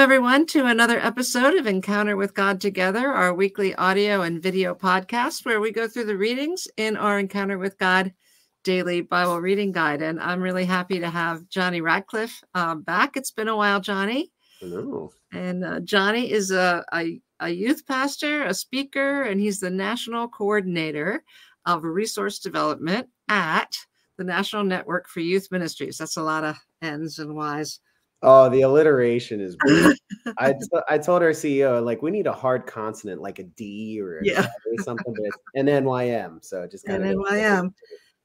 Welcome, everyone, to another episode of Encounter with God Together, our weekly audio and video podcast where we go through the readings in our Encounter with God daily Bible reading guide. And I'm really happy to have Johnny Radcliffe uh, back. It's been a while, Johnny. Hello. And uh, Johnny is a, a, a youth pastor, a speaker, and he's the national coordinator of resource development at the National Network for Youth Ministries. That's a lot of N's and Y's. Oh, the alliteration is. I, I told our CEO, like, we need a hard consonant, like a D or Yeah. something, but it's an NYM. So it just kind of NYM.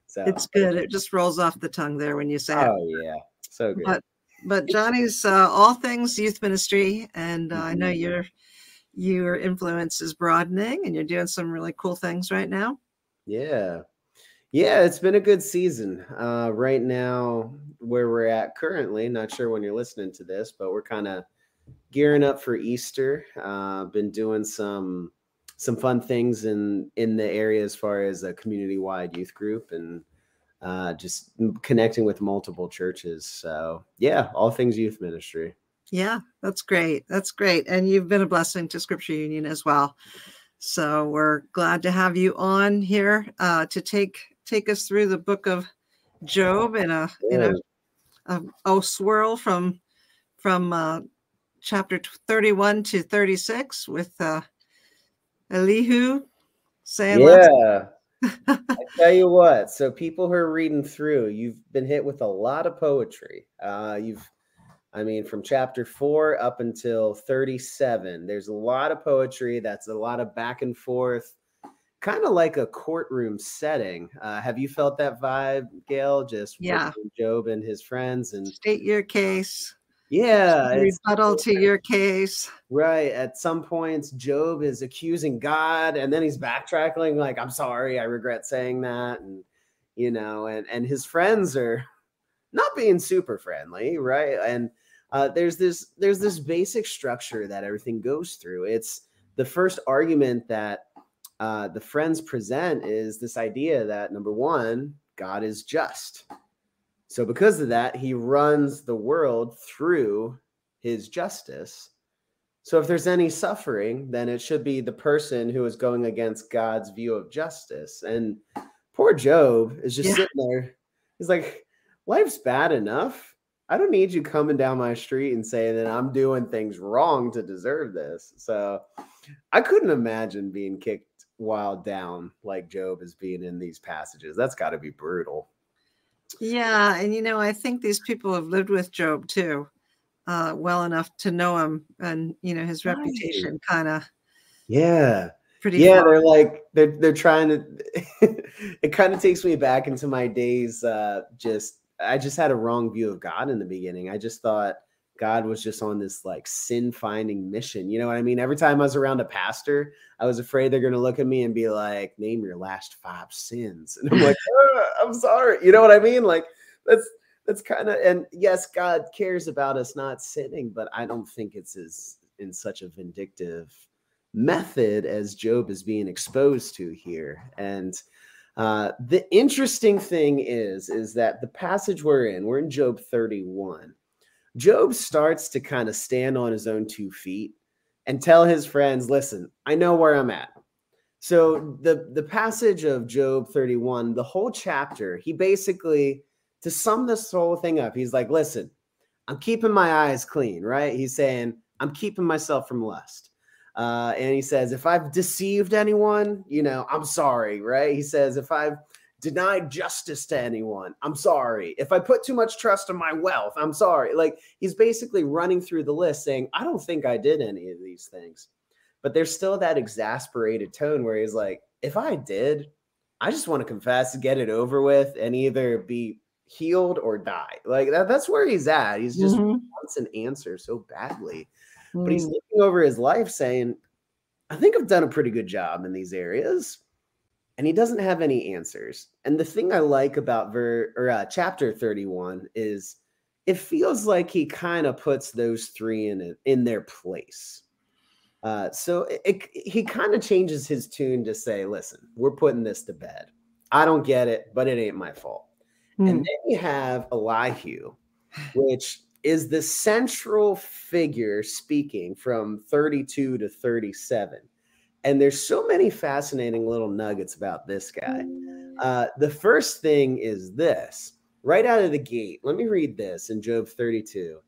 So It's good. It just rolls off the tongue there when you say it. oh yeah. So good. But but Johnny's uh, all things youth ministry, and uh, I know Mhm. your your influence is broadening, and you're doing some really cool things right now. Yeah. Yeah, it's been a good season. Uh, right now, where we're at currently, not sure when you're listening to this, but we're kind of gearing up for Easter. Uh, been doing some some fun things in in the area as far as a community wide youth group and uh, just connecting with multiple churches. So yeah, all things youth ministry. Yeah, that's great. That's great, and you've been a blessing to Scripture Union as well. So we're glad to have you on here uh, to take take us through the book of Job in a in a a, a swirl from from uh, chapter 31 to 36 with uh, Elihu saying, Yeah. I tell you what, so people who are reading through, you've been hit with a lot of poetry. Uh, you've, I mean, from chapter four up until 37, there's a lot of poetry. That's a lot of back and forth, kind of like a courtroom setting. Uh, have you felt that vibe, Gail? Just Yeah. Job and his friends, and state your case, yeah, rebuttal to your case. Right. At some points, Job is accusing God, and then he's backtracking, like, "I'm sorry, I regret saying that," and you know, and and his friends are not being super friendly, right? And uh, there's this there's this basic structure that everything goes through. It's the first argument that uh, the friends present is this idea that number one, God is just. So because of that, he runs the world through his justice. So if there's any suffering, then it should be the person who is going against God's view of justice. And poor Job is just Yeah. sitting there. He's like, life's bad enough. I don't need you coming down my street and saying that I'm doing things wrong to deserve this. So I couldn't imagine being kicked while down like Job is being in these passages. That's got to be brutal. Yeah, and you know, I think these people have lived with Job too, uh, well enough to know him, and you know, his Right. reputation kind of Yeah. pretty. yeah far. they're like they're they're trying to it kind of takes me back into my days uh just i just had a wrong view of god in the beginning i just thought god was just on this like sin finding mission you know what i mean every time i was around a pastor i was afraid they're going to look at me and be like name your last five sins and i'm like "Uh, i'm sorry you know what i mean like that's that's kind of and yes god cares about us not sinning but i don't think it's as in such a vindictive method as Job is being exposed to here. And uh, the interesting thing is, is that the passage we're in, we're in Job 31. Job starts to kind of stand on his own two feet and tell his friends, listen, I know where I'm at. So the the passage of Job 31, the whole chapter, he basically to sum this whole thing up, he's like, listen, I'm keeping my eyes clean, right? He's saying, I'm keeping myself from lust. Uh, and he says, if I've deceived anyone, you know, I'm sorry, right? He says, if I've denied justice to anyone, I'm sorry. If I put too much trust in my wealth, I'm sorry. Like he's basically running through the list saying, I don't think I did any of these things. But there's still that exasperated tone where he's like, if I did, I just want to confess, get it over with, and either be healed or die. Like that, that's where he's at. He's just Mhm. wants an answer so badly but he's Mm. looking over his life saying, I think I've done a pretty good job in these areas. And he doesn't have any answers. And the thing I like about ver- or, uh, chapter 31 is it feels like he kind of puts those three in it, in their place. Uh, so it, it- he kind of changes his tune to say, listen, we're putting this to bed. I don't get it, but it ain't my fault. Mm. And then you have Elihu, which is the central figure speaking from 32 to 37. And there's so many fascinating little nuggets about this guy. Uh, the first thing is this right out of the gate. Let me read this in Job 32.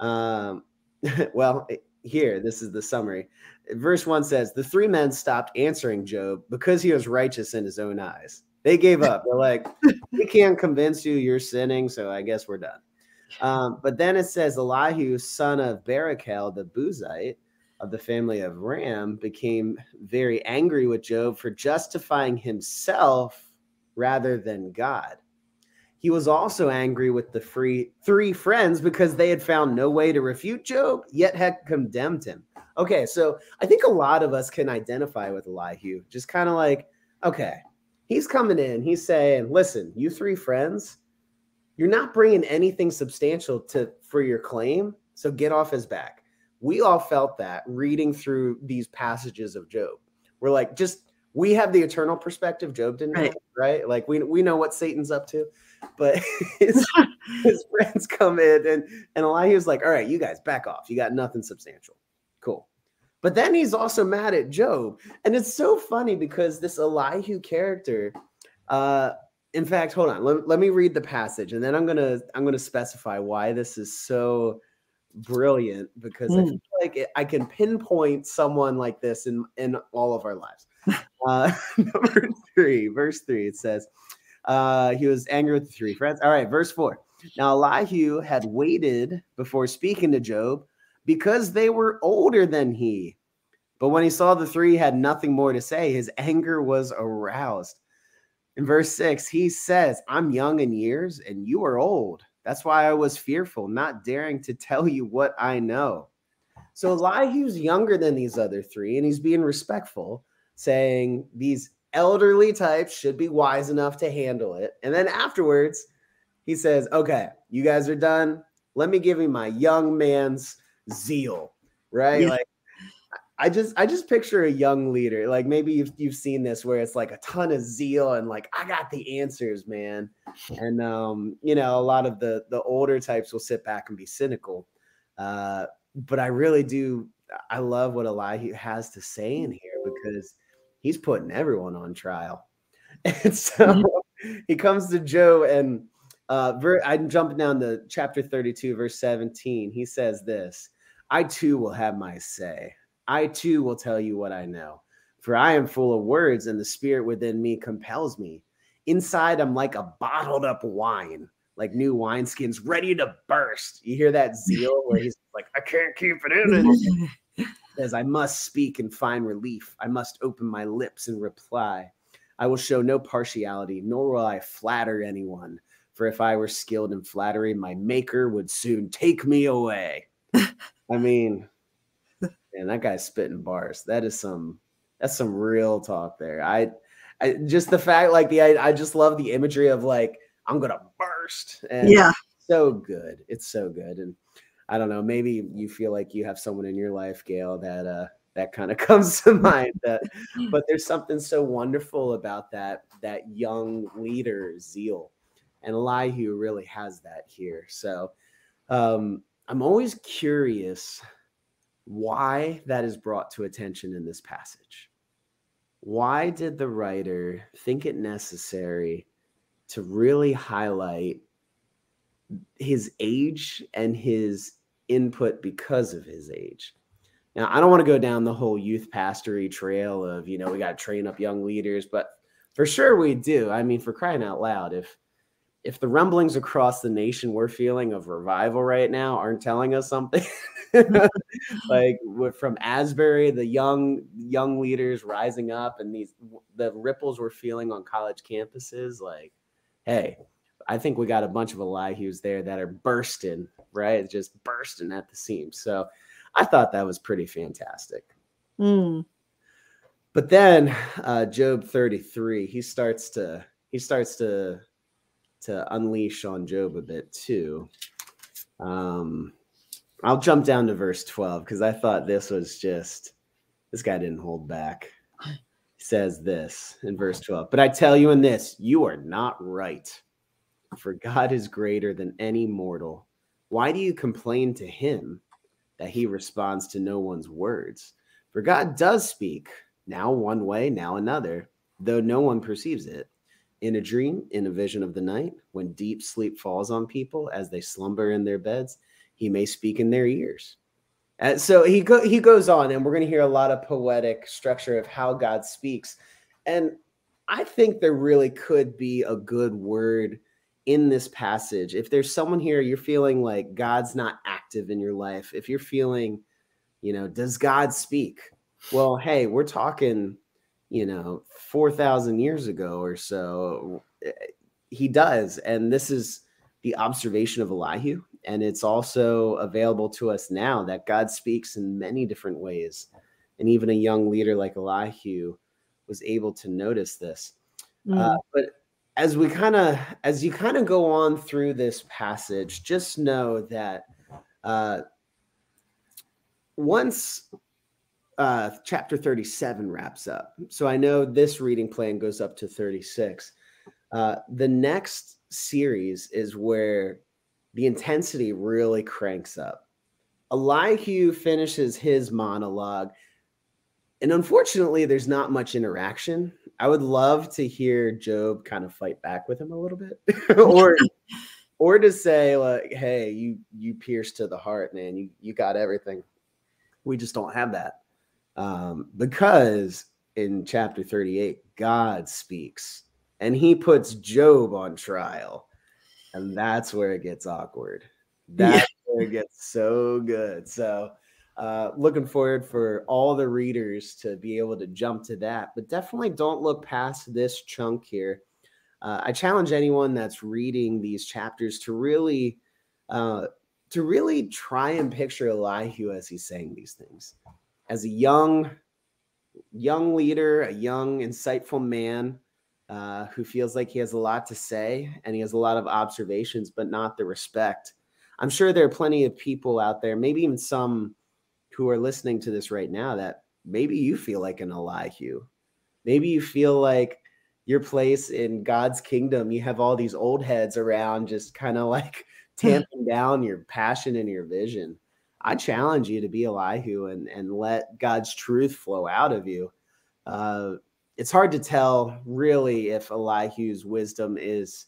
Um, well, here, this is the summary. Verse 1 says, The three men stopped answering Job because he was righteous in his own eyes. They gave up. They're like, We can't convince you you're sinning, so I guess we're done. Um, but then it says, Elihu, son of Barachel, the Buzite of the family of Ram, became very angry with Job for justifying himself rather than God. He was also angry with the free three friends because they had found no way to refute Job, yet had condemned him. Okay, so I think a lot of us can identify with Elihu. Just kind of like, okay, he's coming in, he's saying, "Listen, you three friends, you're not bringing anything substantial to for your claim, so get off his back." We all felt that reading through these passages of Job. We're like, just we have the eternal perspective. Job didn't, right? right? Like we we know what Satan's up to but his, his friends come in and and Elihu's like, all right, you guys back off. You got nothing substantial. Cool. But then he's also mad at Job. And it's so funny because this Elihu character, uh, in fact, hold on, let, let me read the passage and then I'm gonna I'm gonna specify why this is so brilliant because mm. I hmm. feel like it, I can pinpoint someone like this in in all of our lives. Uh, number three, verse three, it says, uh, he was angry with the three friends. All right, verse four. Now Elihu had waited before speaking to Job because they were older than he. But when he saw the three had nothing more to say, his anger was aroused. In verse six, he says, I'm young in years and you are old. That's why I was fearful, not daring to tell you what I know. So Elihu's younger than these other three, and he's being respectful, saying, These elderly types should be wise enough to handle it. And then afterwards, he says, Okay, you guys are done. Let me give you my young man's zeal, right? Yeah. Like, I just I just picture a young leader. Like maybe you've you've seen this where it's like a ton of zeal and like I got the answers, man. And um, you know, a lot of the the older types will sit back and be cynical. Uh, but I really do I love what Elihu has to say in here because he's putting everyone on trial. And so mm-hmm. he comes to Job and uh, ver- I'm jumping down to chapter 32, verse 17. He says this I too will have my say. I too will tell you what I know. For I am full of words, and the spirit within me compels me. Inside, I'm like a bottled up wine, like new wineskins ready to burst. You hear that zeal where he's like, I can't keep it in. says, I must speak and find relief. I must open my lips and reply. I will show no partiality, nor will I flatter anyone. For if I were skilled in flattery, my maker would soon take me away. I mean, man, that guy's spitting bars. That is some that's some real talk there. I I just the fact like the I, I just love the imagery of like I'm gonna burst and yeah so good. It's so good. And I don't know, maybe you feel like you have someone in your life, Gail, that uh that kind of comes to mind. That, but there's something so wonderful about that that young leader zeal, and Elihu really has that here. So um, I'm always curious why that is brought to attention in this passage. Why did the writer think it necessary to really highlight his age and his input because of his age. Now, I don't want to go down the whole youth pastory trail of, you know, we got to train up young leaders, but for sure we do. I mean, for crying out loud, if if the rumblings across the nation we're feeling of revival right now aren't telling us something, like from Asbury, the young young leaders rising up, and these the ripples we're feeling on college campuses, like, hey, I think we got a bunch of Elihus there that are bursting right? Just bursting at the seams. So I thought that was pretty fantastic. Mm. But then uh, Job 33, he starts to he starts to to unleash on Job a bit too. Um, I'll jump down to verse 12 because I thought this was just this guy didn't hold back. He says this in verse 12, but I tell you in this, you are not right, for God is greater than any mortal Why do you complain to him that he responds to no one's words? For God does speak, now one way, now another, though no one perceives it. In a dream, in a vision of the night, when deep sleep falls on people as they slumber in their beds, he may speak in their ears. And so he go, he goes on, and we're going to hear a lot of poetic structure of how God speaks. And I think there really could be a good word in this passage. If there's someone here you're feeling like God's not active in your life, if you're feeling, you know, does God speak? Well, hey, we're talking, you know, 4,000 years ago or so. Eh, he does. And this is the observation of Elihu. And it's also available to us now that God speaks in many different ways. And even a young leader like Elihu was able to notice this. Mm. Uh, but as we kind of as you kind of go on through this passage, just know that uh, once uh, chapter 37 wraps up, so I know this reading plan goes up to 36. Uh, the next series is where the intensity really cranks up. Elihu finishes his monologue, and unfortunately, there's not much interaction. I would love to hear Job kind of fight back with him a little bit, or or to say like, "Hey, you you pierced to the heart, man. You you got everything. We just don't have that." Um, because in chapter 38, God speaks and he puts Job on trial. And that's where it gets awkward. That's yeah. where it gets so good. So, uh, looking forward for all the readers to be able to jump to that, but definitely don't look past this chunk here. Uh, I challenge anyone that's reading these chapters to really, uh, to really try and picture Elihu as he's saying these things, as a young, young leader, a young, insightful man uh, who feels like he has a lot to say and he has a lot of observations, but not the respect. I'm sure there are plenty of people out there, maybe even some who are listening to this right now, that maybe you feel like an Elihu. Maybe you feel like your place in God's kingdom, you have all these old heads around just kind of like tamping down your passion and your vision. I challenge you to be Elihu and, and let God's truth flow out of you. Uh, it's hard to tell really if Elihu's wisdom is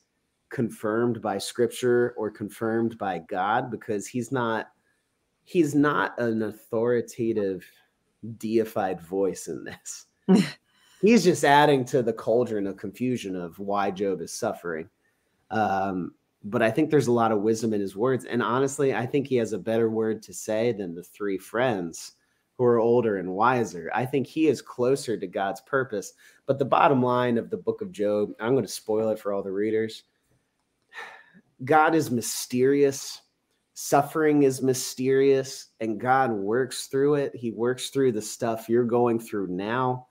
confirmed by scripture or confirmed by God because he's not he's not an authoritative deified voice in this. he's just adding to the cauldron of confusion of why Job is suffering. Um, but I think there's a lot of wisdom in his words. And honestly, I think he has a better word to say than the three friends who are older and wiser. I think he is closer to God's purpose. But the bottom line of the book of Job, I'm going to spoil it for all the readers. God is mysterious. Suffering is mysterious, and God works through it. He works through the stuff you're going through now.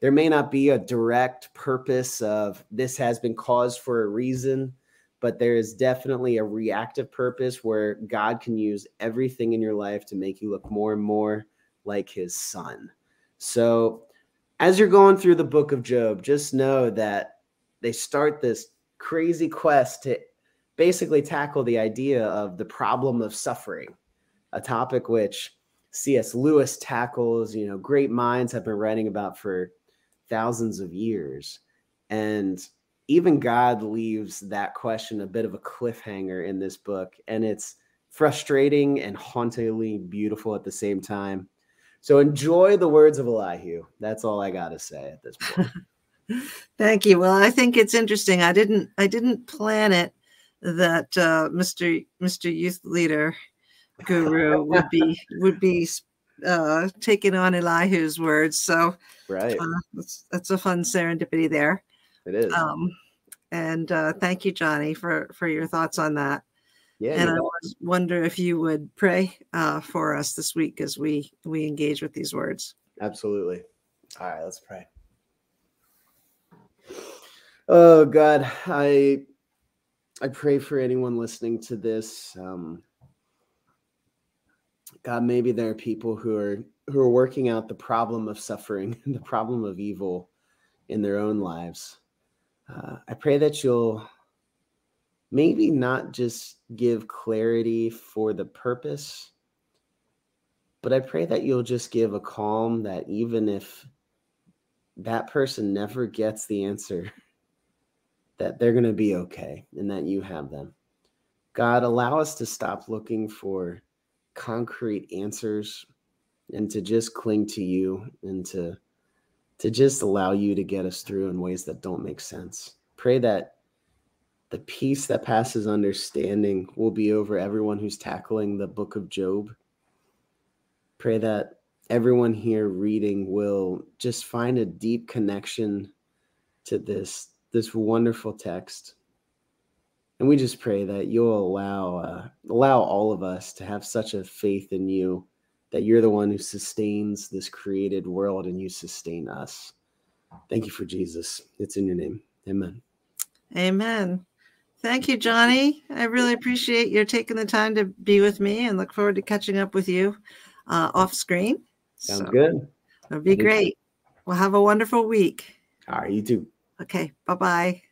There may not be a direct purpose of this has been caused for a reason, but there is definitely a reactive purpose where God can use everything in your life to make you look more and more like his son. So, as you're going through the book of Job, just know that they start this crazy quest to basically tackle the idea of the problem of suffering, a topic which C.S. Lewis tackles, you know, great minds have been writing about for thousands of years. And even God leaves that question a bit of a cliffhanger in this book. And it's frustrating and hauntingly beautiful at the same time. So enjoy the words of Elihu. That's all I got to say at this point. Thank you. Well, I think it's interesting. I didn't I didn't plan it that uh, Mr. Mr. Youth Leader Guru would be would be uh, taking on Elihu's words. So right, uh, that's, that's a fun serendipity there. It is. Um, and uh, thank you, Johnny, for for your thoughts on that. Yeah. And I wonder if you would pray uh, for us this week as we we engage with these words. Absolutely. All right, let's pray. Oh God, I I pray for anyone listening to this. Um, God, maybe there are people who are who are working out the problem of suffering, the problem of evil in their own lives. Uh, I pray that you'll maybe not just give clarity for the purpose, but I pray that you'll just give a calm that even if that person never gets the answer, that they're going to be okay and that you have them. God, allow us to stop looking for concrete answers and to just cling to you and to to just allow you to get us through in ways that don't make sense. Pray that the peace that passes understanding will be over everyone who's tackling the book of Job. Pray that everyone here reading will just find a deep connection to this this wonderful text and we just pray that you'll allow uh, allow all of us to have such a faith in you that you're the one who sustains this created world and you sustain us. Thank you for jesus. It's in your name. Amen. Amen. Thank you johnny. I really appreciate your taking the time to be with me and look forward to catching up with you uh, off screen. Sounds so, good. it'll be great. Well have a wonderful week. All right you too. Okay. Bye bye.